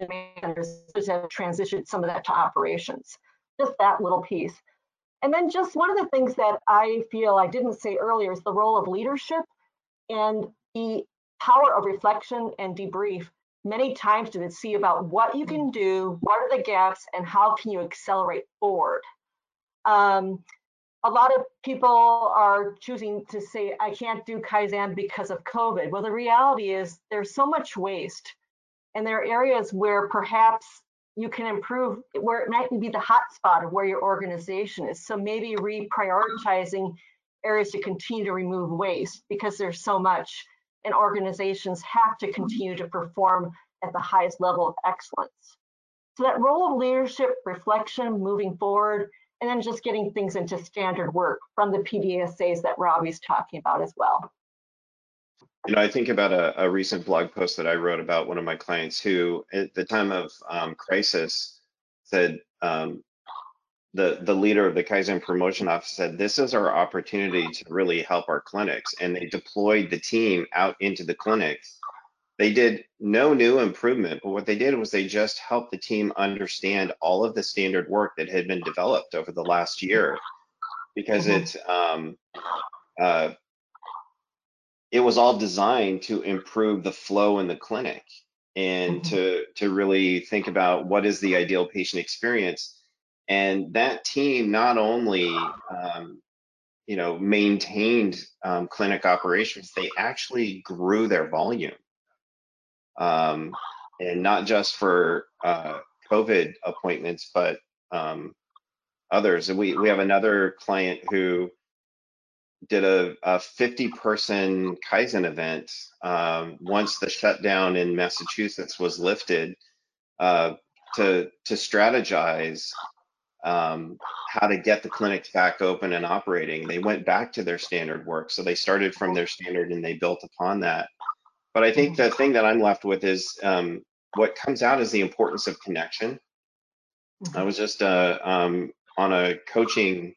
commanders have transitioned some of that to operations. Just that little piece. And then just one of the things that I feel I didn't say earlier is the role of leadership and the power of reflection and debrief many times to see about what you can do, what are the gaps, and how can you accelerate forward. Um, a lot of people are choosing to say, I can't do Kaizen because of COVID. Well, the reality is there's so much waste and there are areas where perhaps you can improve where it might be the hot spot of where your organization is. So maybe reprioritizing areas to continue to remove waste because there's so much and organizations have to continue to perform at the highest level of excellence. So that role of leadership, reflection, moving forward, and then just getting things into standard work from the PDSAs that Robbie's talking about as well. You know, I think about a, a, recent blog post that I wrote about one of my clients who, at the time of um, crisis, said um, the the leader of the Kaizen promotion office said, "This is our opportunity to really help our clinics," and they deployed the team out into the clinics. They did no new improvement, but what they did was they just helped the team understand all of the standard work that had been developed over the last year, because mm-hmm. it's um, uh, it was all designed to improve the flow in the clinic and mm-hmm. to to really think about what is the ideal patient experience and that team not only um, you know maintained um, clinic operations they actually grew their volume um, and not just for uh, covid appointments but um, others and we we have another client who did a, a 50 person Kaizen event um, once the shutdown in Massachusetts was lifted uh, to, to strategize um, how to get the clinics back open and operating. They went back to their standard work. So they started from their standard and they built upon that. But I think the thing that I'm left with is um, what comes out is the importance of connection. I was just uh, um, on a coaching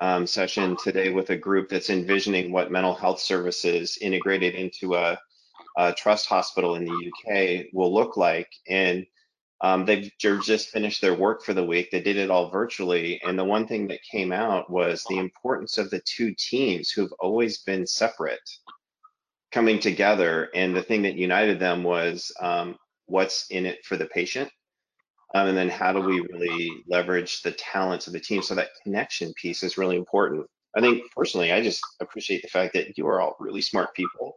um, session today with a group that's envisioning what mental health services integrated into a, a trust hospital in the UK will look like. And um, they've just finished their work for the week. They did it all virtually. And the one thing that came out was the importance of the two teams who've always been separate coming together. And the thing that united them was um, what's in it for the patient um, and then how do we really leverage the talents of the team? So that connection piece is really important. I think personally, I just appreciate the fact that you are all really smart people.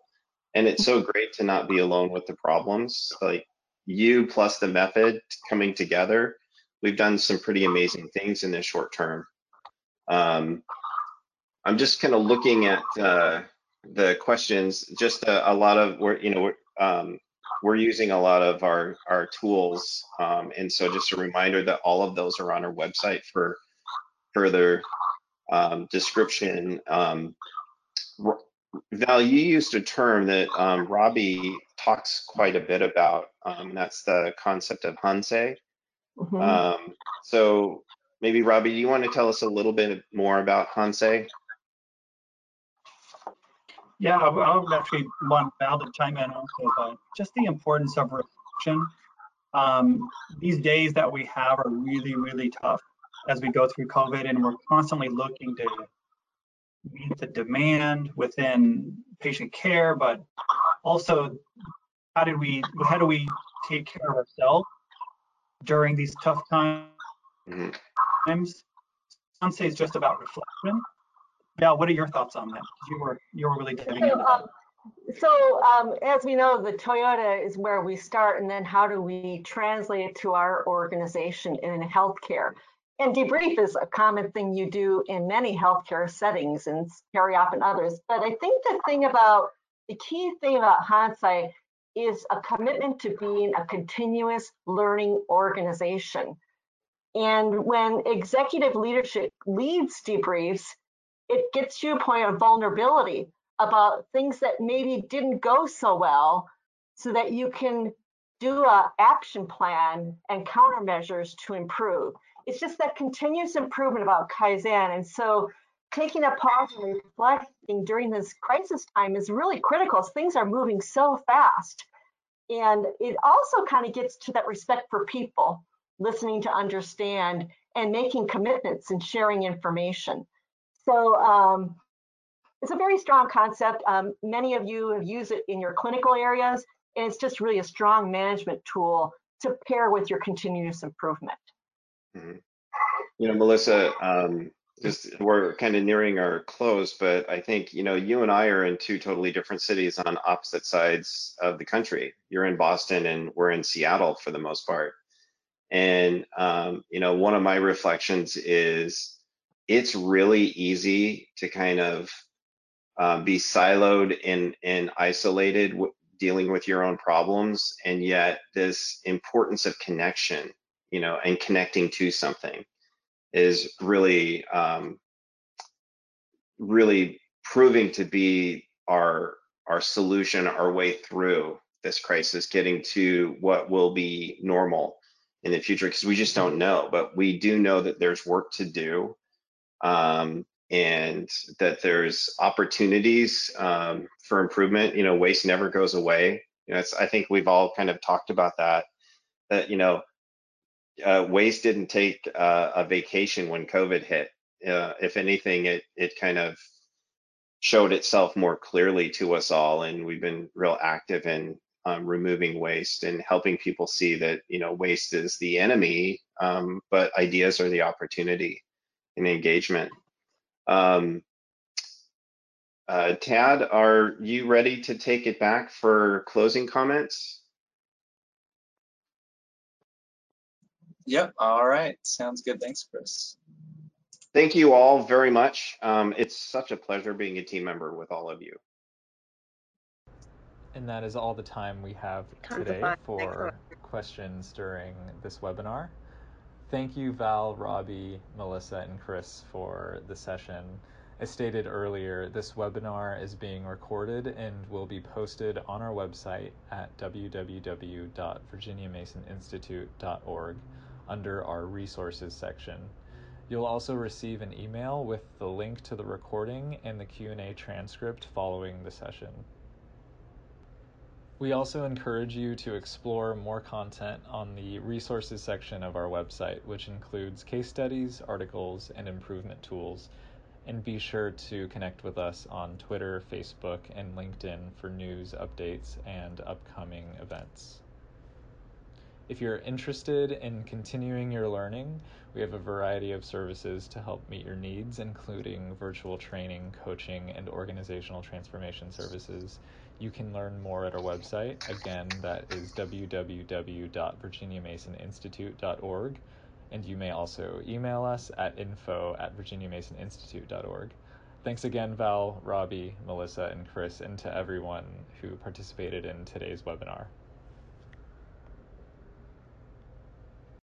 And it's so great to not be alone with the problems. Like you plus the method coming together, we've done some pretty amazing things in this short term. Um, I'm just kind of looking at uh, the questions, just a, a, lot of, where you know, um, we're using a lot of our our tools, um, and so just a reminder that all of those are on our website for further um, description. Um, Val, you used a term that um, Robbie talks quite a bit about, um, and that's the concept of Hansei. Mhm. Um, so maybe Robbie, do you want to tell us a little bit more about Hansei? Yeah, I would actually want Val to chime in also, but just the importance of reflection. Um, these days that we have are really, really tough as we go through COVID, and we're constantly looking to meet the demand within patient care, but also how did we how do we take care of ourselves during these tough times? Mhm. Hansei is just about reflection. Val, what are your thoughts on that? You were you were really diving into So, that. um, so um, as we know, the Toyota is where we start, and then how do we translate it to our organization in healthcare? And debrief is a common thing you do in many healthcare settings and carry off in others. But I think the thing about the key thing about Hansei is a commitment to being a continuous learning organization. And when executive leadership leads debriefs, it gets you a point of vulnerability about things that maybe didn't go so well so that you can do a action plan and countermeasures to improve. It's just that continuous improvement about Kaizen. And so taking a pause and reflecting during this crisis time is really critical things are moving so fast. And it also kind of gets to that respect for people, listening to understand and making commitments and sharing information. So um, it's a very strong concept. Um, many of you have used it in your clinical areas, and it's just really a strong management tool to pair with your continuous improvement. Mhm. You know, Melissa, um, just we're kind of nearing our close, but I think, you know, you and I are in two totally different cities on opposite sides of the country. You're in Boston and we're in Seattle for the most part. And, um, you know, one of my reflections is it's really easy to kind of um, be siloed and, and isolated dealing with your own problems. And yet this importance of connection, you know, and connecting to something is really, um, really proving to be our, our solution, our way through this crisis, getting to what will be normal in the future, because we just don't know, but we do know that there's work to do. Um, and that there's opportunities um, for improvement. You know, waste never goes away. You know, it's, I think we've all kind of talked about that. That you know, uh, waste didn't take uh, a vacation when COVID hit. Uh, if anything, it it kind of showed itself more clearly to us all, and we've been real active in um, removing waste and helping people see that you know waste is the enemy, um, but ideas are the opportunity and engagement. Um, uh, Tad, are you ready to take it back for closing comments? Yep. All right. Sounds good. Thanks, Chris. Thank you all very much. Um, it's such a pleasure being a team member with all of you. And that is all the time we have today for questions during this webinar. Thank you, Val, Robbie, Melissa, and Chris for the session. As stated earlier, this webinar is being recorded and will be posted on our website at www.virginiamasoninstitute.org under our resources section. You'll also receive an email with the link to the recording and the Q&A transcript following the session. We also encourage you to explore more content on the resources section of our website, which includes case studies, articles, and improvement tools. And be sure to connect with us on Twitter, Facebook, and LinkedIn for news, updates, and upcoming events. If you're interested in continuing your learning, we have a variety of services to help meet your needs, including virtual training, coaching, and organizational transformation services. You can learn more at our website. Again, that is www.virginiamasoninstitute.org. And you may also email us at info at virginiamasoninstitute.org. Thanks again, Val, Robbie, Melissa, and Chris, and to everyone who participated in today's webinar.